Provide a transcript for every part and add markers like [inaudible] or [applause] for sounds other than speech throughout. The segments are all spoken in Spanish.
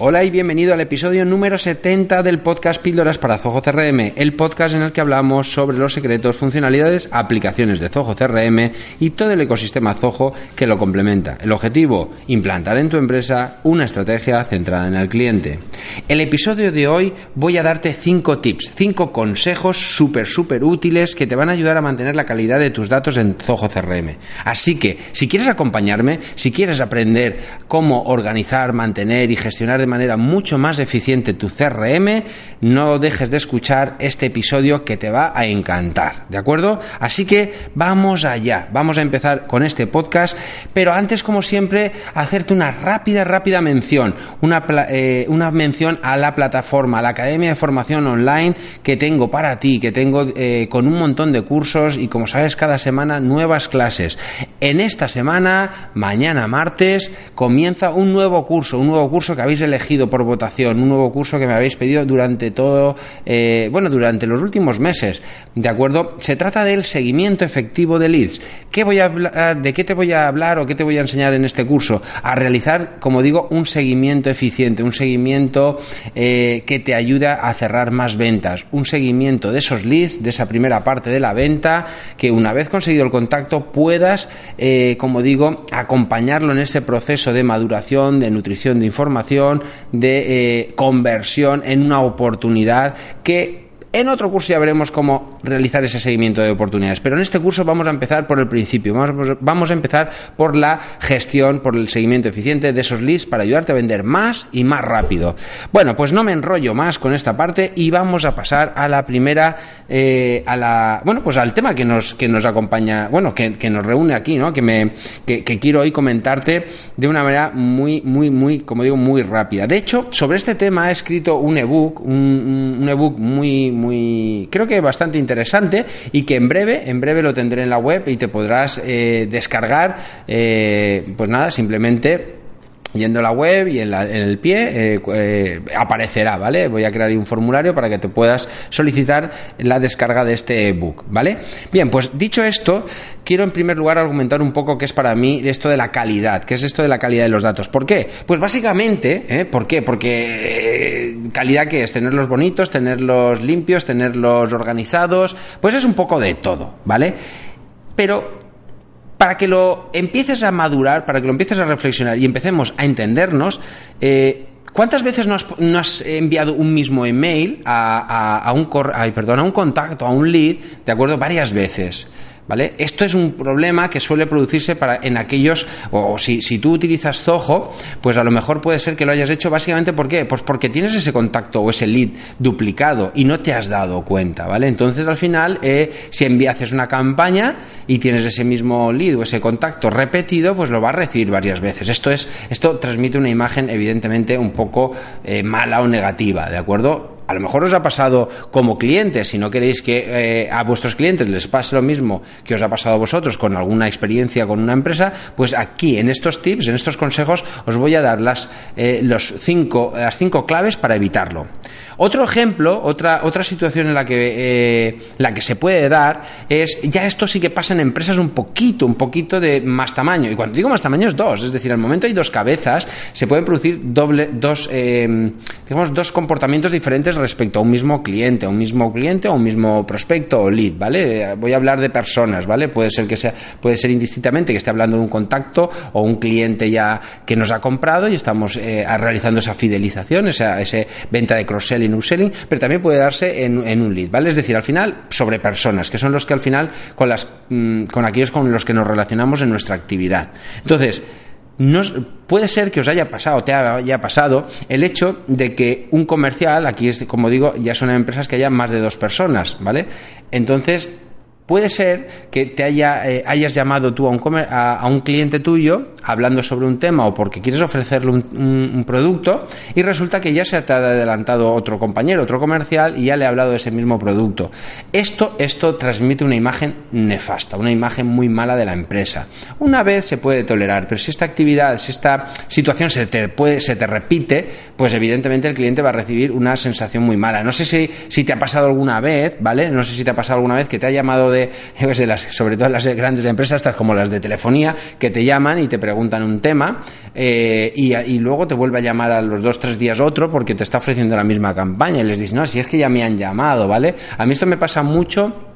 Hola y bienvenido al episodio número 70 del podcast Píldoras para Zoho CRM, el podcast en el que hablamos sobre los secretos, funcionalidades, aplicaciones de Zoho CRM y todo el ecosistema Zoho que lo complementa. El objetivo, implantar en tu empresa una estrategia centrada en el cliente. El episodio de hoy voy a darte 5 tips, 5 consejos súper, súper útiles que te van a ayudar a mantener la calidad de tus datos en Zoho CRM. Así que, si quieres acompañarme, si quieres aprender cómo organizar, mantener y gestionar manera mucho más eficiente tu CRM, no dejes de escuchar este episodio que te va a encantar, ¿de acuerdo? Así que vamos allá, vamos a empezar con este podcast, pero antes, como siempre, hacerte una rápida, rápida mención, una, eh, una mención a la plataforma, a la Academia de Formación Online que tengo para ti, que tengo eh, con un montón de cursos y, como sabes, cada semana nuevas clases. En esta semana, mañana martes, comienza un nuevo curso, un nuevo curso que habéis elegido elegido por votación, un nuevo curso que me habéis pedido durante todo, eh, bueno, durante los últimos meses, ¿de acuerdo? Se trata del seguimiento efectivo de leads. ¿Qué voy a hablar, ¿De qué te voy a hablar o qué te voy a enseñar en este curso? A realizar, como digo, un seguimiento eficiente, un seguimiento eh, que te ayuda a cerrar más ventas, un seguimiento de esos leads, de esa primera parte de la venta, que una vez conseguido el contacto puedas, eh, como digo, acompañarlo en ese proceso de maduración, de nutrición de información, de eh, conversión en una oportunidad que en otro curso ya veremos cómo realizar ese seguimiento de oportunidades, pero en este curso vamos a empezar por el principio, vamos, a empezar por la gestión, por el seguimiento eficiente de esos leads para ayudarte a vender más y más rápido. Bueno, pues no me enrollo más con esta parte y vamos a pasar a la primera, eh, a la, bueno, pues al tema que nos, que nos acompaña, bueno, que, nos reúne aquí, ¿no? Que me, que, quiero hoy comentarte de una manera muy, muy, muy, como digo, muy rápida. De hecho, sobre este tema he escrito un ebook, un, un ebook muy, muy, creo que bastante interesante y que en breve, en breve lo tendré en la web y te podrás eh, descargar, eh, pues nada, simplemente yendo a la web y en, el pie eh, eh, aparecerá, ¿vale? Voy a crear un formulario para que te puedas solicitar la descarga de este ebook, ¿vale? Bien, pues dicho esto, quiero en primer lugar argumentar un poco qué es para mí esto de la calidad, qué es esto de la calidad de los datos. ¿Por qué? Pues básicamente, ¿eh? ¿por qué? Porque calidad que es tenerlos bonitos, tenerlos limpios, tenerlos organizados, pues es un poco de todo, ¿vale? Pero para que lo empieces a madurar, para que lo empieces a reflexionar y empecemos a entendernos, eh, ¿Cuántas veces no has, enviado un mismo email a, un, perdón, a un contacto, a un lead, de acuerdo, varias veces? ¿Vale? Esto es un problema que suele producirse para, en aquellos, o si, si, tú utilizas Zoho, pues a lo mejor puede ser que lo hayas hecho básicamente ¿por qué? Pues porque tienes ese contacto o ese lead duplicado y no te has dado cuenta, ¿vale? Entonces al final, eh, si envías una campaña y tienes ese mismo lead o ese contacto repetido, pues lo va a recibir varias veces. Esto es, esto transmite una imagen evidentemente un poco eh, mala o negativa, ¿de acuerdo? A lo mejor os ha pasado como clientes, si no queréis que eh, a vuestros clientes les pase lo mismo que os ha pasado a vosotros con alguna experiencia con una empresa, pues aquí en estos tips, en estos consejos, os voy a dar las, eh, los cinco, las cinco claves para evitarlo. Otro ejemplo, otra, otra situación en la que, eh, la que se puede dar es, ya esto sí que pasa en empresas un poquito, un poquito de más tamaño. Y cuando digo más tamaño es dos, es decir, al momento hay dos cabezas, se pueden producir doble, dos, eh, digamos, dos comportamientos diferentes respecto a un mismo cliente, a un mismo cliente o un mismo prospecto o lead, ¿vale? Voy a hablar de personas, ¿vale? Puede ser que sea, puede ser indistintamente que esté hablando de un contacto o un cliente ya que nos ha comprado y estamos eh, realizando esa fidelización, esa, esa venta de cross-selling un pero también puede darse en, un lead, ¿vale? Es decir, al final, sobre personas, que son los que al final, con, las, mm, con aquellos con los que nos relacionamos en nuestra actividad. Entonces, puede ser que os haya pasado, te haya pasado, el hecho de que un comercial, aquí es, como digo, ya son empresas que haya más de dos personas, ¿vale? Entonces, Puede ser que te haya, eh, hayas llamado tú a un, a, un, cliente tuyo hablando sobre un tema o porque quieres ofrecerle un, producto y resulta que ya se te ha adelantado otro compañero, otro comercial y ya le ha hablado de ese mismo producto. Esto, esto transmite una imagen nefasta, una imagen muy mala de la empresa. Una vez se puede tolerar, pero si esta actividad, si esta situación se te, puede, se te repite, pues evidentemente el cliente va a recibir una sensación muy mala. No sé si, si te ha pasado alguna vez, ¿vale? No sé si te ha pasado alguna vez que te ha llamado de yo sé, sobre todo las grandes empresas, estas como las de telefonía, que te llaman y te preguntan un tema eh, y, y, luego te vuelve a llamar a los dos, tres días otro porque te está ofreciendo la misma campaña y les dices, no, si es que ya me han llamado, ¿vale? A mí esto me pasa mucho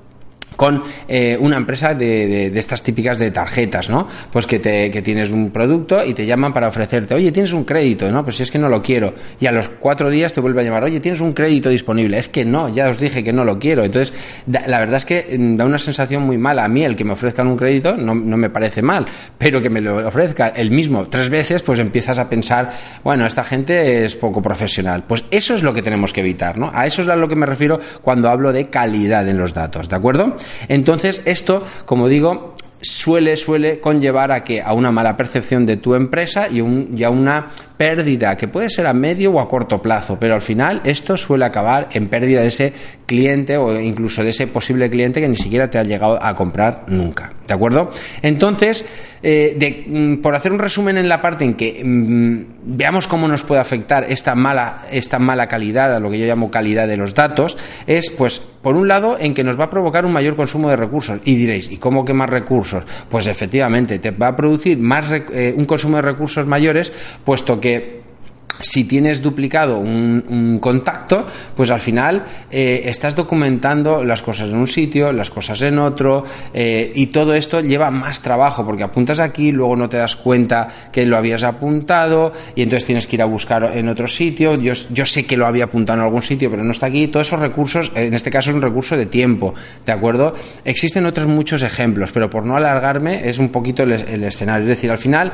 con eh, una empresa de, de, estas típicas de tarjetas, ¿no? Pues que, te, que tienes un producto y te llaman para ofrecerte, oye, tienes un crédito, ¿no? Pues si es que no lo quiero. Y a los cuatro días te vuelve a llamar, oye, tienes un crédito disponible. Es que no, ya os dije que no lo quiero. Entonces, la verdad es que mm, da una sensación muy mala. A mí el que me ofrezcan un crédito no, no me parece mal, pero que me lo ofrezca el mismo tres veces, pues empiezas a pensar, bueno, esta gente es poco profesional. Pues eso es lo que tenemos que evitar, ¿no? A eso es a lo que me refiero cuando hablo de calidad en los datos, ¿de acuerdo? Entonces, esto, como digo, suele, suele conllevar a que a una mala percepción de tu empresa y, un, y, a una pérdida que puede ser a medio o a corto plazo, pero al final esto suele acabar en pérdida de ese cliente o incluso de ese posible cliente que ni siquiera te ha llegado a comprar nunca. ¿De acuerdo? Entonces, eh, mm, por hacer un resumen en la parte en que mmm, veamos cómo nos puede afectar esta mala, esta mala calidad, a lo que yo llamo calidad de los datos, es pues, por un lado, en que nos va a provocar un mayor consumo de recursos. Y diréis, ¿y cómo que más recursos? Pues efectivamente, te va a producir más, eh, un consumo de recursos mayores, puesto que si tienes duplicado un, contacto, pues al final eh, estás documentando las cosas en un sitio, las cosas en otro, eh, y todo esto lleva más trabajo, porque apuntas aquí, luego no te das cuenta que lo habías apuntado, y entonces tienes que ir a buscar en otro sitio. Yo, yo sé que lo había apuntado en algún sitio, pero no está aquí. Todos esos recursos, en este caso es un recurso de tiempo, ¿de acuerdo? Existen otros muchos ejemplos, pero por no alargarme, es un poquito el, el escenario. Es decir, al final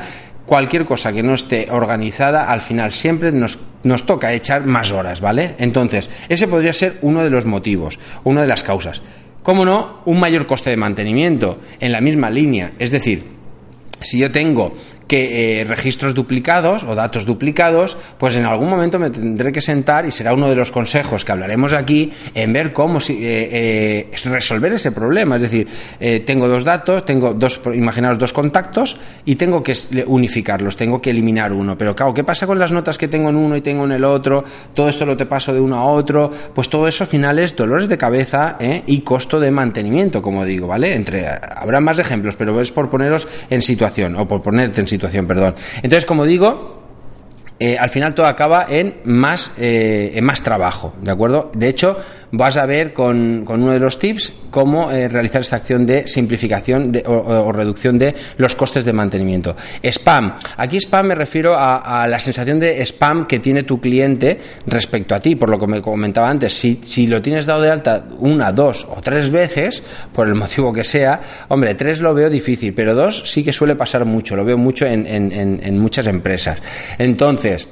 cualquier cosa que no esté organizada, al final siempre nos, nos, toca echar más horas, ¿vale? Entonces, ese podría ser uno de los motivos, una de las causas. ¿Cómo no? Un mayor coste de mantenimiento en la misma línea. Es decir, si yo tengo que eh, registros duplicados o datos duplicados, pues en algún momento me tendré que sentar y será uno de los consejos que hablaremos aquí en ver cómo eh, eh, resolver ese problema. Es decir, eh, tengo dos datos, tengo dos, imaginaos dos contactos y tengo que unificarlos, tengo que eliminar uno. Pero claro, ¿qué pasa con las notas que tengo en uno y tengo en el otro? Todo esto lo te paso de uno a otro. Pues todo eso al final es dolores de cabeza ¿eh? y costo de mantenimiento, como digo, ¿vale? Entre, habrá más ejemplos, pero es por poneros en situación o por ponerte en situación perdón. Entonces, como digo, eh, al final todo acaba en más, eh, en más trabajo, ¿de acuerdo? De hecho, vas a ver con, con uno de los tips cómo eh, realizar esta acción de simplificación de, o, reducción de los costes de mantenimiento. Spam. Aquí spam me refiero a, la sensación de spam que tiene tu cliente respecto a ti, por lo que me comentaba antes. Si, si lo tienes dado de alta una, dos o tres veces, por el motivo que sea, hombre, tres lo veo difícil, pero dos sí que suele pasar mucho, lo veo mucho en, en muchas empresas. Entonces,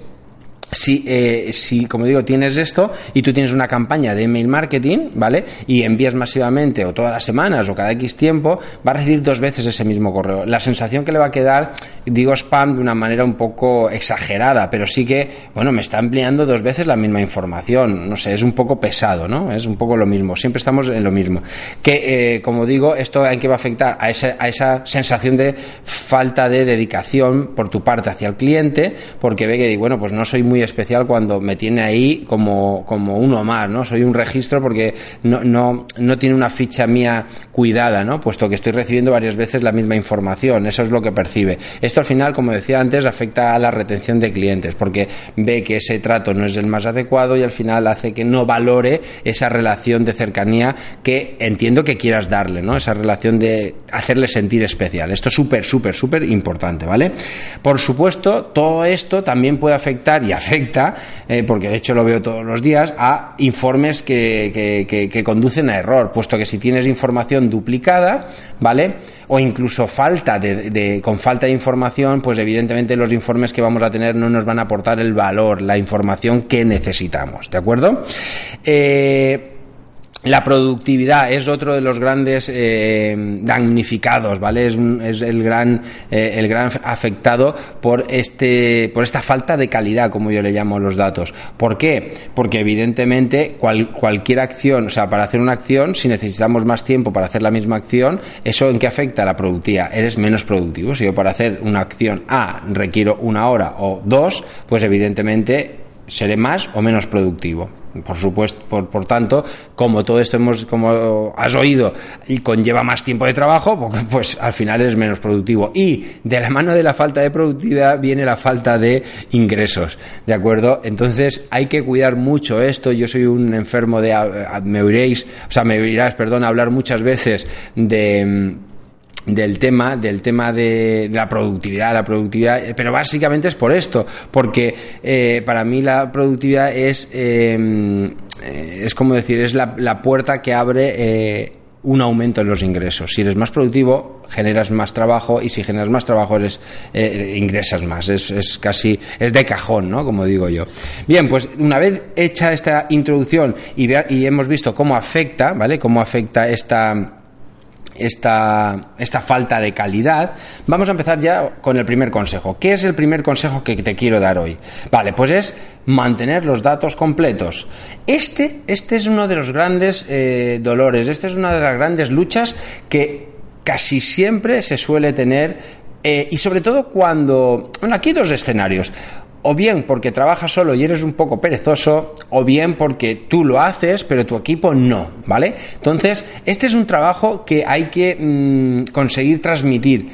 si, eh, si, como digo, tienes esto y tú tienes una campaña de email marketing, ¿vale? Y envías masivamente o todas las semanas o cada X tiempo, va a recibir dos veces ese mismo correo. La sensación que le va a quedar, digo spam de una manera un poco exagerada, pero sí que, bueno, me está empleando dos veces la misma información. No sé, es un poco pesado, ¿no? Es un poco lo mismo. Siempre estamos en lo mismo. Que, eh, como digo, esto hay que va a afectar a esa, a esa sensación de falta de dedicación por tu parte hacia el cliente, porque ve que, bueno, pues no soy muy especial cuando me tiene ahí como, como uno más, ¿no? Soy un registro porque no, no, no tiene una ficha mía cuidada, ¿no? Puesto que estoy recibiendo varias veces la misma información, eso es lo que percibe. Esto al final, como decía antes, afecta a la retención de clientes, porque ve que ese trato no es el más adecuado y al final hace que no valore esa relación de cercanía que entiendo que quieras darle, ¿no? Esa relación de hacerle sentir especial. Esto es súper, súper, súper importante, ¿vale? Por supuesto, todo esto también puede afectar y afecta afecta, eh, porque de hecho lo veo todos los días, a informes que, que, que, que, conducen a error, puesto que si tienes información duplicada, ¿vale? O incluso falta de, de, con falta de información, pues evidentemente los informes que vamos a tener no nos van a aportar el valor, la información que necesitamos, ¿de acuerdo? Eh, la productividad es otro de los grandes eh, damnificados, ¿vale? Es, es el gran eh, el gran afectado por este por esta falta de calidad, como yo le llamo los datos. ¿Por qué? Porque evidentemente cual, cualquier acción, o sea, para hacer una acción, si necesitamos más tiempo para hacer la misma acción, eso en qué afecta a la productividad. Eres menos productivo. Si yo para hacer una acción A requiero una hora o dos, pues evidentemente seré más o menos productivo. Por supuesto, por, por, tanto, como todo esto hemos, como has oído, y conlleva más tiempo de trabajo, [laughs] pues al final es menos productivo. Y de la mano de la falta de productividad viene la falta de ingresos, ¿de acuerdo? Entonces hay que cuidar mucho esto. Yo soy un enfermo de, me oiréis, o sea, me oirás, perdón, hablar muchas veces de del tema, del tema de, la productividad, la productividad, pero básicamente es por esto, porque eh, para mí la productividad es, em, eh, es como decir, es la, la puerta que abre eh, un aumento en los ingresos. Si eres más productivo, generas más trabajo y si generas más trabajo, eres, ingresas más. Es, es, casi, es de cajón, ¿no? Como digo yo. Bien, pues una vez hecha esta introducción y, y hemos visto cómo afecta, ¿vale? Cómo afecta esta esta, esta falta de calidad, vamos a empezar ya con el primer consejo. ¿Qué es el primer consejo que te quiero dar hoy? Vale, pues es mantener los datos completos. Este, este es uno de los grandes eh, dolores, esta es una de las grandes luchas que casi siempre se suele tener eh, y sobre todo cuando... Bueno, aquí hay dos escenarios o bien porque trabajas solo y eres un poco perezoso, o bien porque tú lo haces, pero tu equipo no, ¿vale? Entonces, este es un trabajo que hay que mm, conseguir transmitir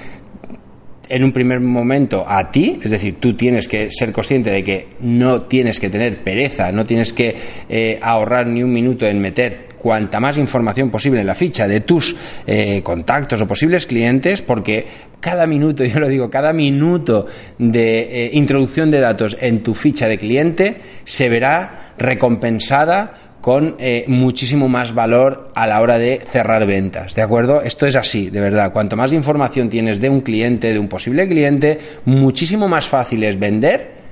en un primer momento a ti, es decir, tú tienes que ser consciente de que no tienes que tener pereza, no tienes que eh, ahorrar ni un minuto en meter cuanta más información posible en la ficha de tus eh, contactos o posibles clientes, porque cada minuto, [laughs] yo lo digo, cada minuto de eh, introducción de datos en tu ficha de cliente se verá recompensada con eh, muchísimo más valor a la hora de cerrar ventas. ¿De acuerdo? Esto es así, de verdad. Cuanto más información tienes de un cliente, de un posible cliente, muchísimo más fácil es vender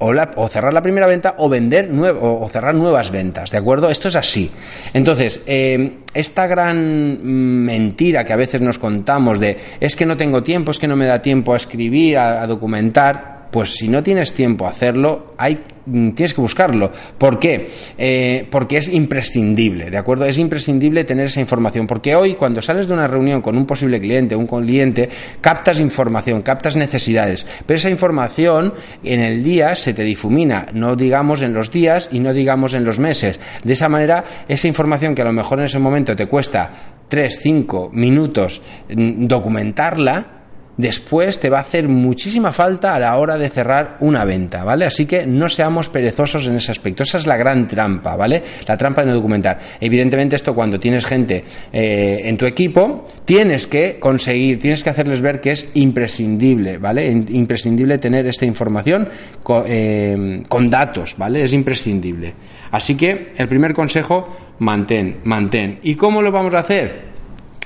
o, cerrar la primera venta o vender o, cerrar nuevas ventas, ¿de acuerdo? Esto es así. Entonces, eh, esta gran mentira que a veces nos contamos de es que no tengo tiempo, es que no me da tiempo a escribir, a documentar, pues si no tienes tiempo a hacerlo, hay, mm, tienes que buscarlo. ¿Por qué? Eh, porque es imprescindible, ¿de acuerdo? Es imprescindible tener esa información, porque hoy cuando sales de una reunión con un posible cliente, un cliente, captas información, captas necesidades, pero esa información en el día se te difumina, no digamos en los días y no digamos en los meses. De esa manera, esa información que a lo mejor en ese momento te cuesta 3, 5 minutos mm, documentarla, después te va a hacer muchísima falta a la hora de cerrar una venta, ¿vale? Así que no seamos perezosos en ese aspecto. Esa es la gran trampa, ¿vale? La trampa de no documentar. Evidentemente esto cuando tienes gente eh, en tu equipo, tienes que conseguir, tienes que hacerles ver que es imprescindible, ¿vale? Imprescindible tener esta información con, eh, con datos, ¿vale? Es imprescindible. Así que el primer consejo, mantén, mantén. ¿Y cómo lo vamos a hacer?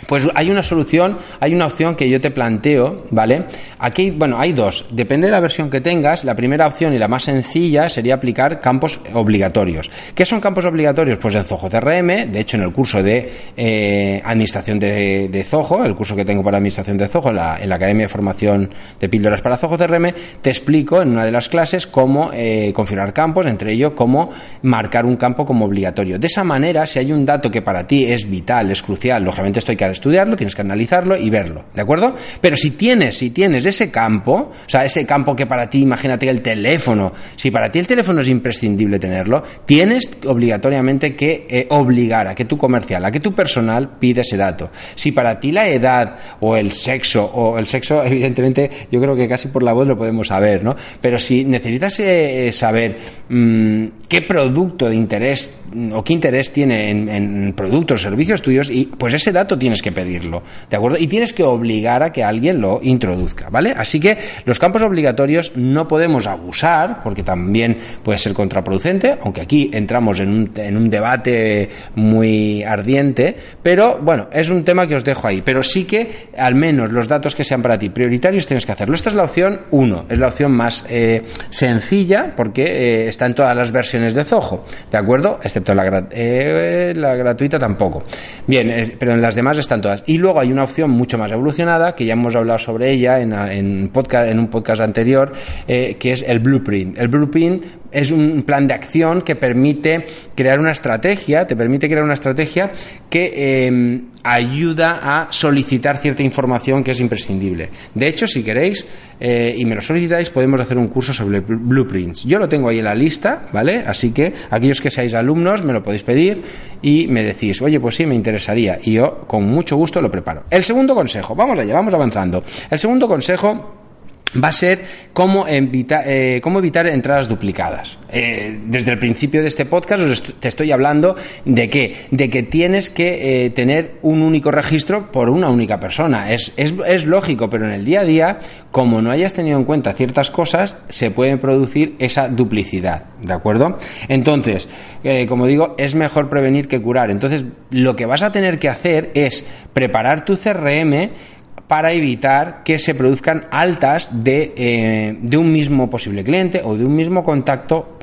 Pues hay una solución, hay una opción que yo te planteo, ¿vale? Aquí, bueno, hay dos. Depende de la versión que tengas. La primera opción y la más sencilla sería aplicar campos obligatorios. ¿Qué son campos obligatorios? Pues en Zoho CRM, de hecho en el curso de eh, Administración de, Zoho, el curso que tengo para Administración de Zoho, en la, Academia de Formación de Píldoras para Zoho CRM, te explico en una de las clases cómo eh, configurar campos, entre ellos cómo marcar un campo como obligatorio. De esa manera, si hay un dato que para ti es vital, es crucial, lógicamente estoy estudiarlo, tienes que analizarlo y verlo, ¿de acuerdo? Pero si tienes, si tienes ese campo, o sea, ese campo que para ti, imagínate el teléfono, si para ti el teléfono es imprescindible tenerlo, tienes obligatoriamente que eh, obligar a que tu comercial, a que tu personal pida ese dato. Si para ti la edad o el sexo, o el sexo, [laughs] evidentemente, yo creo que casi por la voz lo podemos saber, ¿no? Pero si necesitas eh, saber mm, qué producto de interés o qué interés tiene en, en productos o servicios tuyos, y pues ese dato tienes que pedirlo, ¿de acuerdo? Y tienes que obligar a que alguien lo introduzca, ¿vale? Así que los campos obligatorios no podemos abusar, porque también puede ser contraproducente, aunque aquí entramos en un, en un debate muy ardiente, pero bueno, es un tema que os dejo ahí, pero sí que al menos los datos que sean para ti prioritarios tienes que hacerlo. Esta es la opción 1, es la opción más eh, sencilla porque eh, está en todas las versiones de Zoho, ¿de acuerdo? Excepto la, eh, la gratuita tampoco. Bien, pero en las demás están todas. Y luego hay una opción mucho más evolucionada, que ya hemos hablado sobre ella en, en, podcast, en un podcast anterior, eh, que es el blueprint. El blueprint es un plan de acción que permite crear una estrategia, te permite crear una estrategia que em, ayuda a solicitar cierta información que es imprescindible. De hecho, si queréis eh, y me lo solicitáis, podemos hacer un curso sobre blueprints. Yo lo tengo ahí en la lista, ¿vale? Así que aquellos que seáis alumnos me lo podéis pedir y me decís, oye, pues sí, me interesaría. Y yo con mucho gusto lo preparo. El segundo consejo, vamos allá, vamos avanzando. El segundo consejo va a ser cómo, eh, cómo evitar entradas duplicadas. Eh, desde el principio de este podcast te estoy hablando de que, de que tienes que eh, tener un único registro por una única persona. Es, es, es, lógico, pero en el día a día, como no hayas tenido en cuenta ciertas cosas, se puede producir esa duplicidad. ¿De acuerdo? Entonces, como digo, es mejor prevenir que curar. Entonces, lo que vas a tener que hacer es preparar tu CRM para evitar que se produzcan altas de, eh, de un mismo posible cliente o de un mismo contacto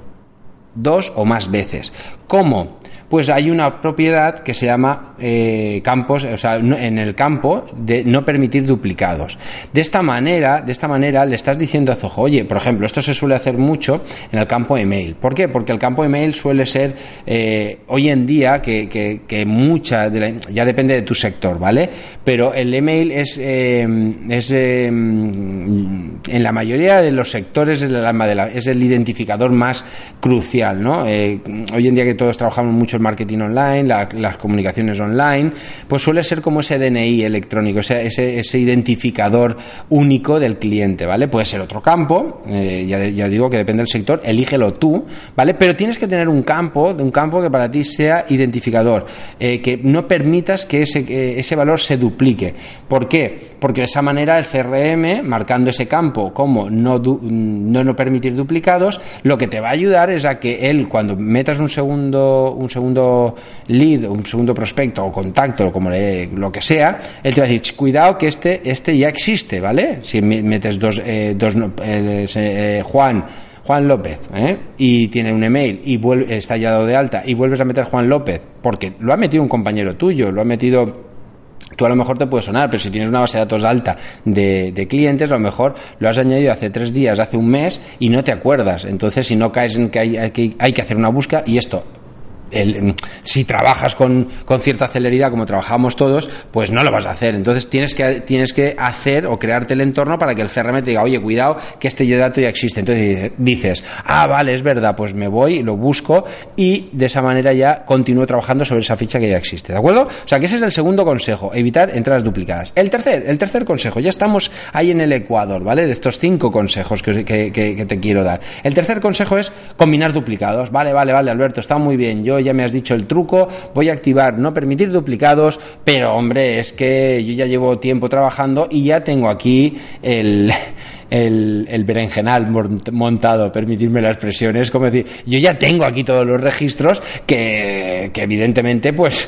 dos o más veces. ¿Cómo? Pues hay una propiedad que se llama eh, campos, o sea, en el campo de no permitir duplicados. De esta manera, de esta manera le estás diciendo a Zoho, oye, por ejemplo, esto se suele hacer mucho en el campo email. ¿Por qué? Porque el campo email suele ser eh, hoy en día que, que, mucha, ya depende de tu sector, ¿vale? Pero el email es, eh, es en la mayoría de los sectores es el identificador más crucial, ¿no? hoy en día que todos trabajamos mucho marketing online, las comunicaciones online, pues suele ser como ese DNI electrónico, ese, ese, identificador único del cliente, ¿vale? Puede ser otro campo, eh, ya, digo que depende del sector, elígelo tú, ¿vale? Pero tienes que tener un campo, un campo que para ti sea identificador, eh, que no permitas que ese, ese valor se duplique. ¿Por qué? Porque de esa manera el CRM, marcando ese campo como no, no, no permitir duplicados, lo que te va a ayudar es a que él, cuando metas un segundo, un segundo segundo lead, un segundo prospecto o contacto, como lo que sea, él te va a decir, cuidado que este, este ya existe, ¿vale? Si metes dos, eh, dos eh, Juan, Juan López, ¿eh? y tiene un email y vuelve, está ya dado de alta y vuelves a meter Juan López, porque lo ha metido un compañero tuyo, lo ha metido tú a lo mejor te puede sonar, pero si tienes una base de datos alta de, clientes, a lo mejor lo has añadido hace tres días, hace un mes y no te acuerdas. Entonces, si no caes en que hay, hay que hacer una búsqueda, y esto si trabajas con, cierta celeridad como trabajamos todos, pues no lo vas a hacer. Entonces tienes que, tienes que hacer o crearte el entorno para que el CRM te diga, oye, cuidado, que este dato ya existe. Entonces dices, ah, vale, es verdad, pues me voy, lo busco y de esa manera ya continúo trabajando sobre esa ficha que ya existe. ¿De acuerdo? O sea que ese es el segundo consejo, evitar entradas duplicadas. El tercer, el tercer consejo, ya estamos ahí en el Ecuador, ¿vale? De estos cinco consejos que, que te quiero dar. El tercer consejo es combinar duplicados. Vale, vale, vale, Alberto, está muy bien. Yo ya me has dicho el truco, voy a activar no permitir duplicados, pero hombre, es que yo ya llevo tiempo trabajando y ya tengo aquí el el, el berenjenal montado, permitirme la expresión. Es como decir, yo ya tengo aquí todos los registros que, que evidentemente, pues,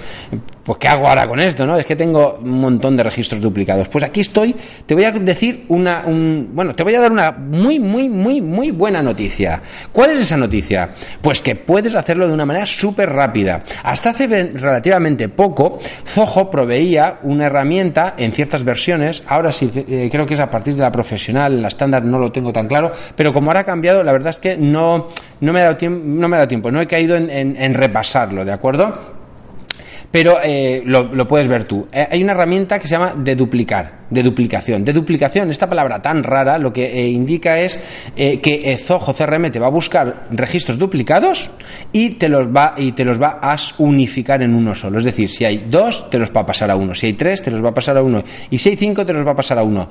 pues, ¿qué hago ahora con esto? ¿no? Es que tengo un montón de registros duplicados. Pues aquí estoy, te voy a decir una, un, bueno, te voy a dar una muy, muy, muy, muy buena noticia. ¿Cuál es esa noticia? Pues que puedes hacerlo de una manera súper rápida. Hasta hace relativamente poco, Zoho proveía una herramienta en ciertas versiones, ahora sí, eh, creo que es a partir de la profesional, la estándar no lo tengo tan claro, pero como ahora ha cambiado, la verdad es que no, no, me, ha dado tiempo, no me ha dado tiempo, no he caído en, en, repasarlo, ¿de acuerdo? pero eh, lo, puedes ver tú. Eh, hay una herramienta que se llama deduplicar, de duplicación. De duplicación, esta palabra tan rara, lo que eh, indica es que Zoho CRM te va a buscar registros duplicados y te los va y te los va a unificar en uno solo. Es decir, si hay dos, te los va a pasar a uno. Si hay tres, te los va a pasar a uno. Y si hay cinco, te los va a pasar a uno.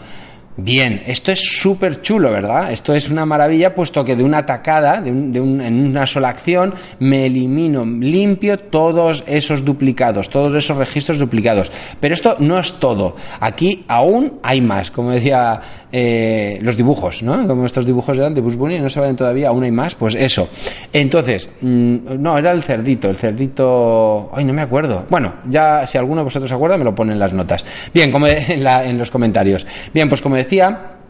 Bien, esto es súper chulo, ¿verdad? Esto es una maravilla, puesto que de una atacada, de en una sola acción, me elimino, limpio todos esos duplicados, todos esos registros duplicados. Pero esto no es todo. Aquí aún hay más, como decía eh, los dibujos, ¿no? Como estos dibujos eran de Bush Bunny, no se ven todavía, aún hay más, pues eso. Entonces, mm, no, era el cerdito, el cerdito. Ay, no me acuerdo. Bueno, ya si alguno de vosotros se acuerda, me lo pone en las notas. Bien, como en, en los comentarios. Bien, pues como decía,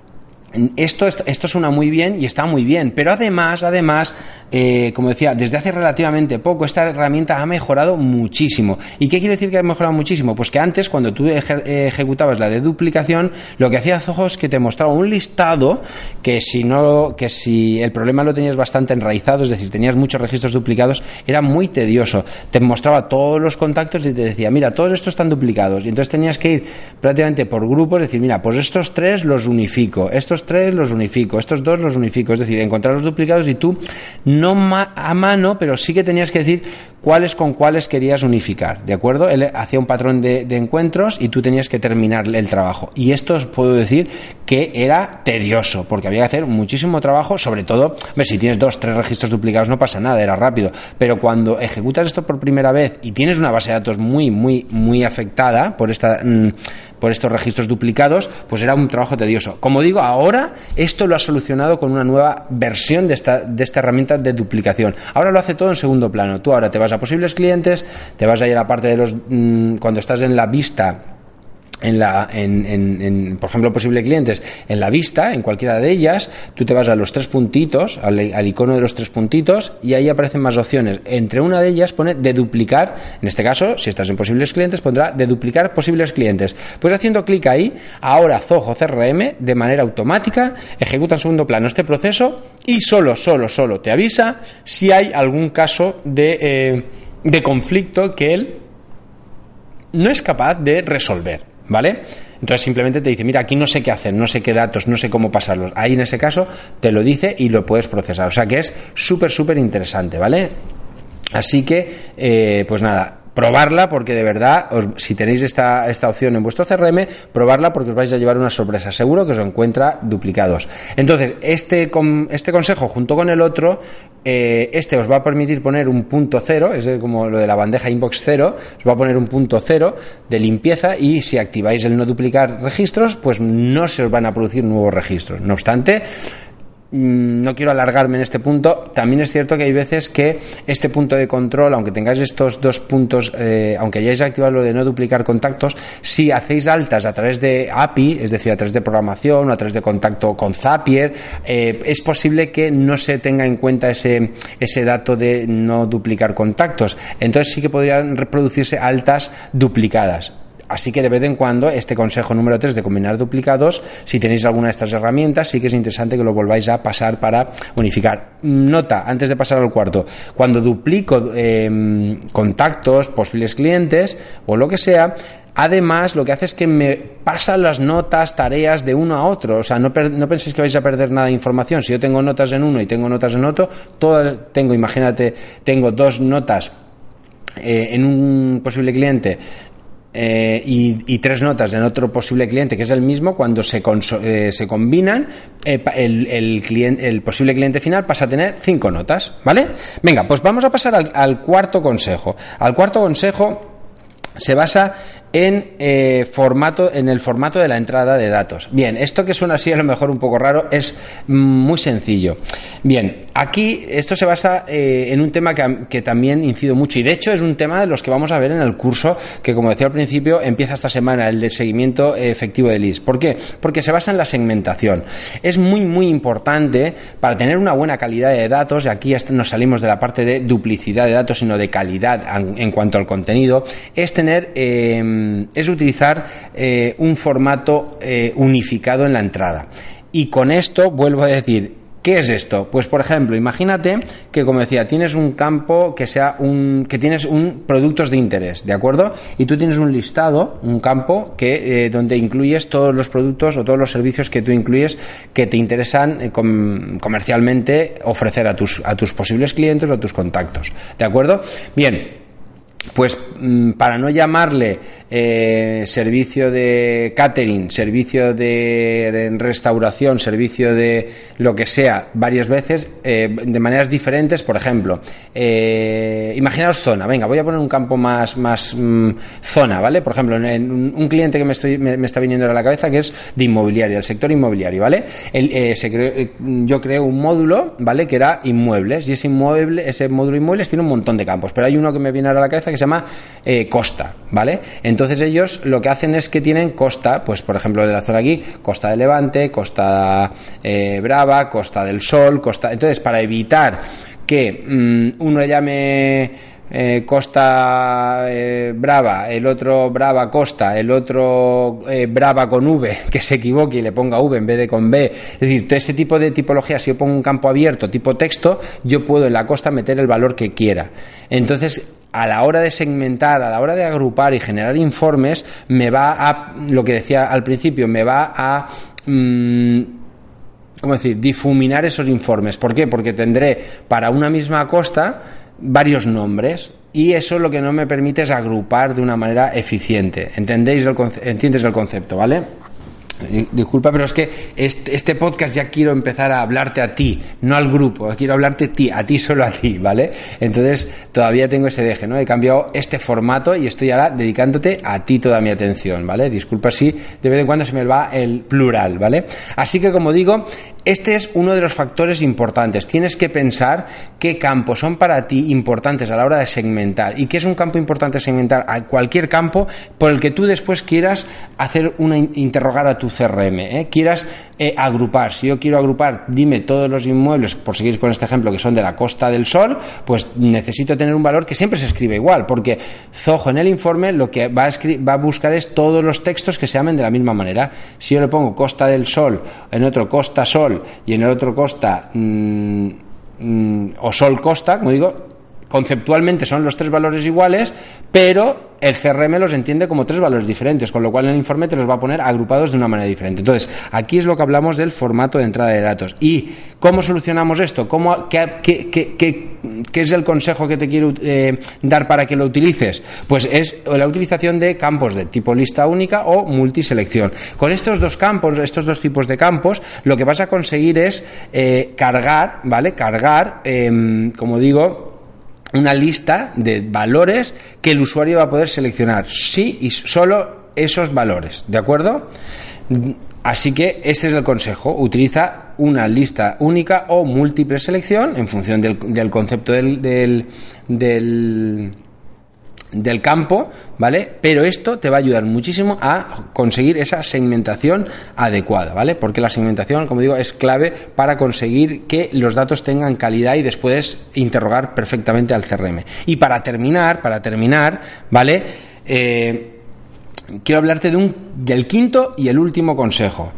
esto, esto suena muy bien y está muy bien, pero además, además, eh, como decía, desde hace relativamente poco esta herramienta ha mejorado muchísimo. ¿Y qué quiere decir que ha mejorado muchísimo? Pues que antes, cuando tú ejecutabas la de duplicación, lo que hacía Zoho es que te mostraba un listado que si no, que si el problema lo tenías bastante enraizado, es decir, tenías muchos registros duplicados, era muy tedioso. Te mostraba todos los contactos y te decía, mira, todos estos están duplicados. Y entonces tenías que ir prácticamente por grupos, decir, mira, pues estos tres los unifico, estos tres los unifico, estos dos los unifico, es decir, encontrar los duplicados y tú no a mano, pero sí que tenías que decir cuáles con cuáles querías unificar, ¿de acuerdo? Él hacía un patrón de, encuentros y tú tenías que terminar el trabajo. Y esto os puedo decir que era tedioso, porque había que hacer muchísimo trabajo, sobre todo, si tienes dos, tres registros duplicados no pasa nada, era rápido, pero cuando ejecutas esto por primera vez y tienes una base de datos muy, muy, muy afectada por esta... Mm, por estos registros duplicados, pues era un trabajo tedioso. Como digo, ahora esto lo ha solucionado con una nueva versión de esta, de esta herramienta de duplicación. Ahora lo hace todo en segundo plano. Tú ahora te vas a posibles clientes, te vas a ir a la parte de los... Mm, cuando estás en la vista en la, en, en, por ejemplo, posible clientes, en la vista, en cualquiera de ellas, tú te vas a los tres puntitos, al, icono de los tres puntitos, y ahí aparecen más opciones. Entre una de ellas pone de duplicar, en este caso, si estás en posibles clientes, pondrá de duplicar posibles clientes. Pues haciendo clic ahí, ahora Zoho CRM, de manera automática, ejecuta en segundo plano este proceso y solo, solo, solo te avisa si hay algún caso de, eh, de conflicto que él no es capaz de resolver. ¿Vale? Entonces simplemente te dice, mira, aquí no sé qué hacer, no sé qué datos, no sé cómo pasarlos. Ahí en ese caso te lo dice y lo puedes procesar. O sea que es súper, súper interesante, ¿vale? Así que, eh, pues nada, probarla porque de verdad, si tenéis esta, esta opción en vuestro CRM, probarla porque os vais a llevar una sorpresa. Seguro que os encuentra duplicados. Entonces, este, este consejo junto con el otro, eh, este os va a permitir poner un punto cero, es como lo de la bandeja inbox cero, os va a poner un punto cero de limpieza y si activáis el no duplicar registros, pues no se os van a producir nuevos registros. No obstante, no quiero alargarme en este punto. También es cierto que hay veces que este punto de control, aunque tengáis estos dos puntos, eh, aunque hayáis activado lo de no duplicar contactos, si hacéis altas a través de API, es decir, a través de programación o a través de contacto con Zapier, eh, es posible que no se tenga en cuenta ese, ese dato de no duplicar contactos. Entonces sí que podrían reproducirse altas duplicadas. Así que de vez en cuando este consejo número 3 de combinar duplicados, si tenéis alguna de estas herramientas, sí que es interesante que lo volváis a pasar para unificar. Nota, antes de pasar al cuarto, cuando duplico em, contactos, posibles clientes o lo que sea, Además, lo que hace es que me pasan las notas, tareas de uno a otro. O sea, no, no, penséis que vais a perder nada de información. Si yo tengo notas en uno y tengo notas en otro, todo, tengo, imagínate, tengo dos notas eh, en un posible cliente eh, y, tres notas en otro posible cliente que es el mismo, cuando se, eh, se combinan, eh, el, cliente, el, posible cliente final pasa a tener cinco notas, ¿vale? Venga, pues vamos a pasar al cuarto consejo. Al cuarto consejo se basa en, eh, formato, en el formato de la entrada de datos. Bien, esto que suena así a lo mejor un poco raro es muy sencillo. Bien, aquí esto se basa eh, en un tema que, también incido mucho y de hecho es un tema de los que vamos a ver en el curso que como decía al principio empieza esta semana, el de seguimiento efectivo de leads. ¿Por qué? Porque se basa en la segmentación. Es muy muy importante para tener una buena calidad de datos y aquí nos salimos de la parte de duplicidad de datos sino de calidad en, cuanto al contenido, es tener eh, Mm, es utilizar eh, un formato eh, unificado en la entrada. Y con esto vuelvo a decir, ¿Qué es esto? Pues por ejemplo, imagínate que como decía, tienes un campo que sea un que tienes un productos de interés, ¿de acuerdo? Y tú tienes un listado, un campo que eh, donde incluyes todos los productos o todos los servicios que tú incluyes que te interesan comercialmente ofrecer a tus a tus posibles clientes o a tus contactos, ¿de acuerdo? Bien, pues mm, para no llamarle eh, servicio de catering, servicio de restauración, servicio de lo que sea varias veces, eh, de maneras diferentes, por ejemplo, eh, imaginaos zona, venga, voy a poner un campo más, más mm, zona, ¿vale? Por ejemplo, en, un cliente que me, estoy, me, está viniendo a la cabeza que es de inmobiliario, el sector inmobiliario, ¿vale? yo creé un módulo, ¿vale? Que era inmuebles y ese inmueble, ese módulo inmuebles tiene un montón de campos, pero hay uno que me viene a la cabeza que se llama eh, costa, ¿vale? Entonces ellos lo que hacen es que tienen costa, pues por ejemplo de la zona aquí, costa de Levante, costa eh, Brava, costa del Sol, costa... Entonces para evitar que mm, uno llame eh, Costa Brava, el otro Brava Costa, el otro Brava con V, [laughs] que se equivoque y le ponga V en vez de con B. Es decir, todo este tipo de tipología, si yo pongo un campo abierto tipo texto, yo puedo en la costa meter el valor que quiera. Entonces, a la hora de segmentar, a la hora de agrupar y generar informes, me va a, lo que decía al principio, me va a... Mm, ¿Cómo decir? Difuminar esos informes. ¿Por qué? Porque tendré para una misma costa varios nombres y eso lo que no me permite es agrupar de una manera eficiente. ¿Entendéis el, ¿Entiendes el concepto, vale? Disculpa, pero es que este, podcast ya quiero empezar a hablarte a ti, no al grupo, quiero hablarte a ti, a ti solo a ti, ¿vale? Entonces todavía tengo ese deje, ¿no? He cambiado este formato y estoy ahora dedicándote a ti toda mi atención, ¿vale? Disculpa si de vez en cuando se me va el plural, ¿vale? Así que como digo, este es uno de los factores importantes. Tienes que pensar qué campos son para ti importantes a la hora de segmentar y qué es un campo importante segmentar a cualquier campo por el que tú después quieras hacer una interrogar a tu CRM, ¿eh? quieras eh, agrupar. Si yo quiero agrupar, dime todos los inmuebles, por seguir con este ejemplo, que son de la Costa del Sol, pues necesito tener un valor que siempre se escribe igual, porque Zoho en el informe lo que va a, va a buscar es todos los textos que se llamen de la misma manera. Si yo le pongo Costa del Sol, en otro Costa Sol y en el otro Costa mm, mm, o Sol Costa, como digo, conceptualmente son los tres valores iguales, pero el CRM los entiende como tres valores diferentes, con lo cual el informe te los va a poner agrupados de una manera diferente. Entonces, aquí es lo que hablamos del formato de entrada de datos. ¿Y cómo solucionamos esto? ¿Cómo, qué, es el consejo que te quiero eh, dar para que lo utilices? Pues es la utilización de campos de tipo lista única o multiselección. Con estos dos campos, estos dos tipos de campos, lo que vas a conseguir es eh, cargar, ¿vale? Cargar, em, como digo, una lista de valores que el usuario va a poder seleccionar sí y solo esos valores, ¿de acuerdo? Así que ese es el consejo, utiliza una lista única o múltiple selección en función del, concepto del, del del campo, ¿vale? Pero esto te va a ayudar muchísimo a conseguir esa segmentación adecuada, ¿vale? Porque la segmentación, como digo, es clave para conseguir que los datos tengan calidad y después interrogar perfectamente al CRM. Y para terminar, para terminar, ¿vale? Eh, quiero hablarte de un, del quinto y el último consejo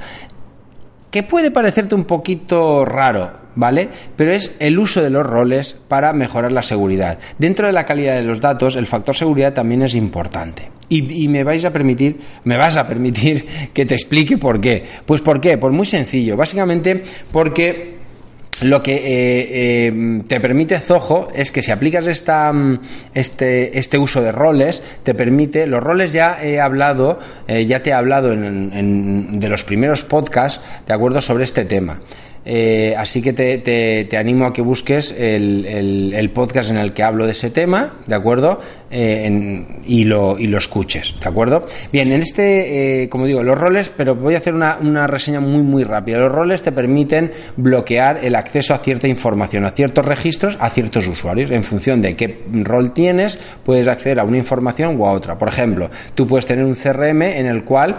que puede parecerte un poquito raro, ¿vale? Pero es el uso de los roles para mejorar la seguridad. Dentro de la calidad de los datos, el factor seguridad también es importante. Y, me vais a permitir, me vas a permitir [laughs] que te explique por qué. Pues por qué, pues muy sencillo. Básicamente porque lo que eh, eh, te permite Zoho es que si aplicas esta, mm, este, este, uso de roles, te permite, los roles ya he hablado, eh, ya te he hablado en, de los primeros podcasts, de acuerdo, sobre este tema. Eh, así que te, te, animo a que busques el, el, podcast en el que hablo de ese tema, ¿de acuerdo? Eh, y, lo, y lo escuches, ¿de acuerdo? Bien, en este, eh, como digo, los roles, pero voy a hacer una, una reseña muy, muy rápida. Los roles te permiten bloquear el acceso a cierta información, a ciertos registros, a ciertos usuarios. En función de qué rol tienes, puedes acceder a una información u a otra. Por ejemplo, tú puedes tener un CRM en el cual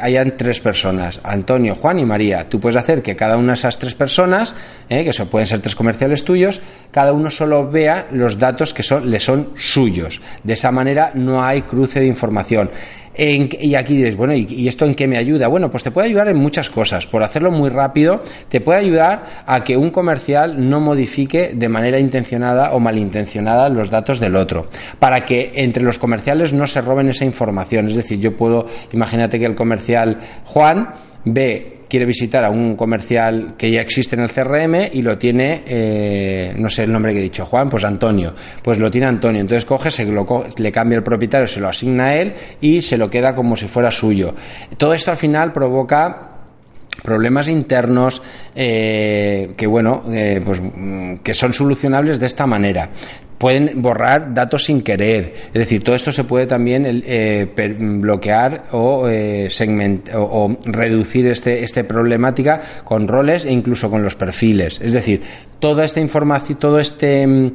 hayan tres personas, Antonio, Juan y María. Tú puedes hacer que cada una de esas tres personas, eh, que pueden ser tres comerciales tuyos, cada uno solo vea los datos que son, le son suyos. De esa manera no hay cruce de información. y aquí dices, bueno, ¿y, esto en qué me ayuda? Bueno, pues te puede ayudar en muchas cosas. Por hacerlo muy rápido, te puede ayudar a que un comercial no modifique de manera intencionada o malintencionada los datos del otro. Para que entre los comerciales no se roben esa información. Es decir, yo puedo, imagínate que el comercial Juan ve quiere visitar a un comercial que ya existe en el CRM y lo tiene, eh, no sé el nombre que he dicho, Juan, pues Antonio. Pues lo tiene Antonio. Entonces coge, se lo, le cambia el propietario, se lo asigna a él y se lo queda como si fuera suyo. Todo esto al final provoca problemas internos eh, que bueno eh, pues mm, que son solucionables de esta manera pueden borrar datos sin querer. Es decir todo esto se puede también eh, bloquear o, o, reducir este este problemática con roles e incluso con los perfiles. Es decir toda esta información todo este mm,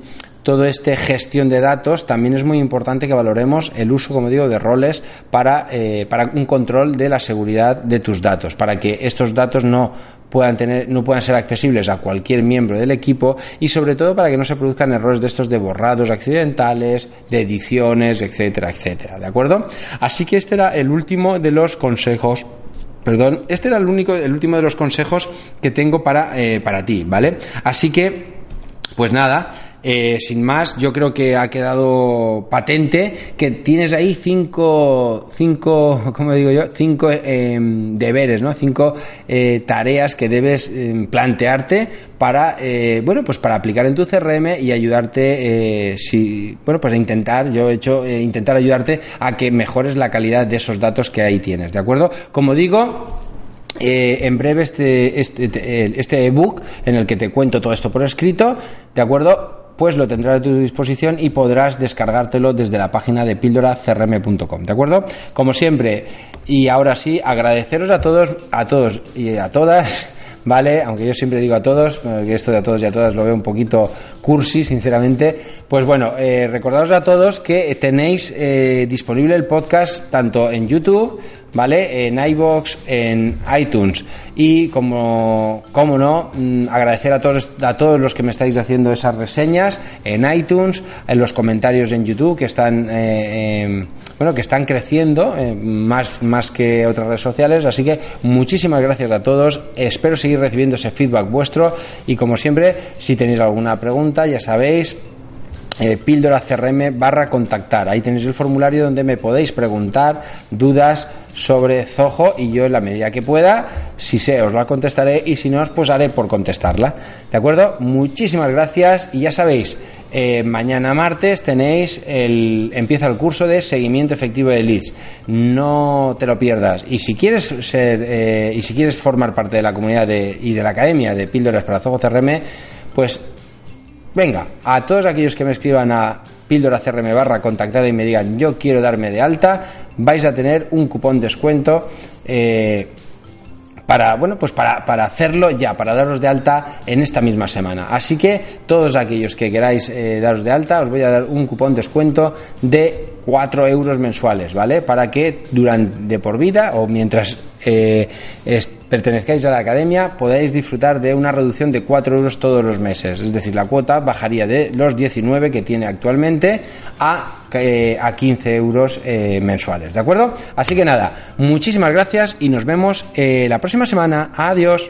todo este gestión de datos, también es muy importante que valoremos el uso, como digo, de roles para, eh, para un control de la seguridad de tus datos, para que estos datos no puedan tener, no puedan ser accesibles a cualquier miembro del equipo y sobre todo para que no se produzcan errores de estos de borrados accidentales, de ediciones, etcétera, etcétera, ¿de acuerdo? Así que este era el último de los consejos Perdón, este era el único, el último de los consejos que tengo para, eh, para ti, ¿vale? Así que, pues nada, eh, sin más, yo creo que ha quedado patente que tienes ahí cinco, cinco [laughs] ¿cómo digo yo? Cinco em, deberes, ¿no? Cinco eh, tareas que debes em, plantearte para, eh, bueno, pues para aplicar en tu CRM y ayudarte, si, bueno, pues a intentar, yo he hecho, intentar ayudarte a que mejores la calidad de esos datos que ahí tienes, ¿de acuerdo? Como digo, en breve este, este, este ebook en el que te cuento todo esto por escrito, ¿de acuerdo? Pues lo tendrás a tu disposición y podrás descargártelo desde la página de píldoracrm.com, ¿de acuerdo? Como siempre, y ahora sí, agradeceros a todos, a todos y a todas [laughs] ¿vale? Aunque yo siempre digo a todos, esto de a todos y a todas lo veo un poquito cursi, sinceramente. Pues bueno, eh, recordaros a todos que tenéis eh, disponible el podcast tanto en YouTube ¿vale? En iBox, en iTunes. Y como, como no, mm, agradecer a todos, a todos los que me estáis haciendo esas reseñas en iTunes, en los comentarios en YouTube que están, eh, em, bueno, que están creciendo eh, más, más que otras redes sociales. Así que muchísimas gracias a todos. Espero seguir recibiendo ese feedback vuestro. Y como siempre, si tenéis alguna pregunta, ya sabéis, eh, píldora CRM barra contactar. Ahí tenéis el formulario donde me podéis preguntar dudas sobre Zoho y yo en la medida que pueda, si sé, os la contestaré y si no, pues haré por contestarla. ¿De acuerdo? Muchísimas gracias y ya sabéis, eh, mañana martes tenéis el, empieza el curso de seguimiento efectivo de leads. No te lo pierdas. Y si quieres ser, eh, y si quieres formar parte de la comunidad de, y de la academia de píldoras para Zoho CRM, pues Venga, a todos aquellos que me escriban a píldora CRM barra contactar y me digan yo quiero darme de alta, vais a tener un cupón descuento eh, para, bueno, pues para, para, hacerlo ya, para daros de alta en esta misma semana. Así que todos aquellos que queráis eh, daros de alta, os voy a dar un cupón descuento de 4 euros mensuales, ¿vale? Para que durante por vida o mientras eh, pertenezcáis a la academia podáis disfrutar de una reducción de 4 euros todos los meses. Es decir, la cuota bajaría de los 19 que tiene actualmente a, eh, a 15 euros eh, mensuales, ¿de acuerdo? Así que nada, muchísimas gracias y nos vemos la próxima semana. Adiós.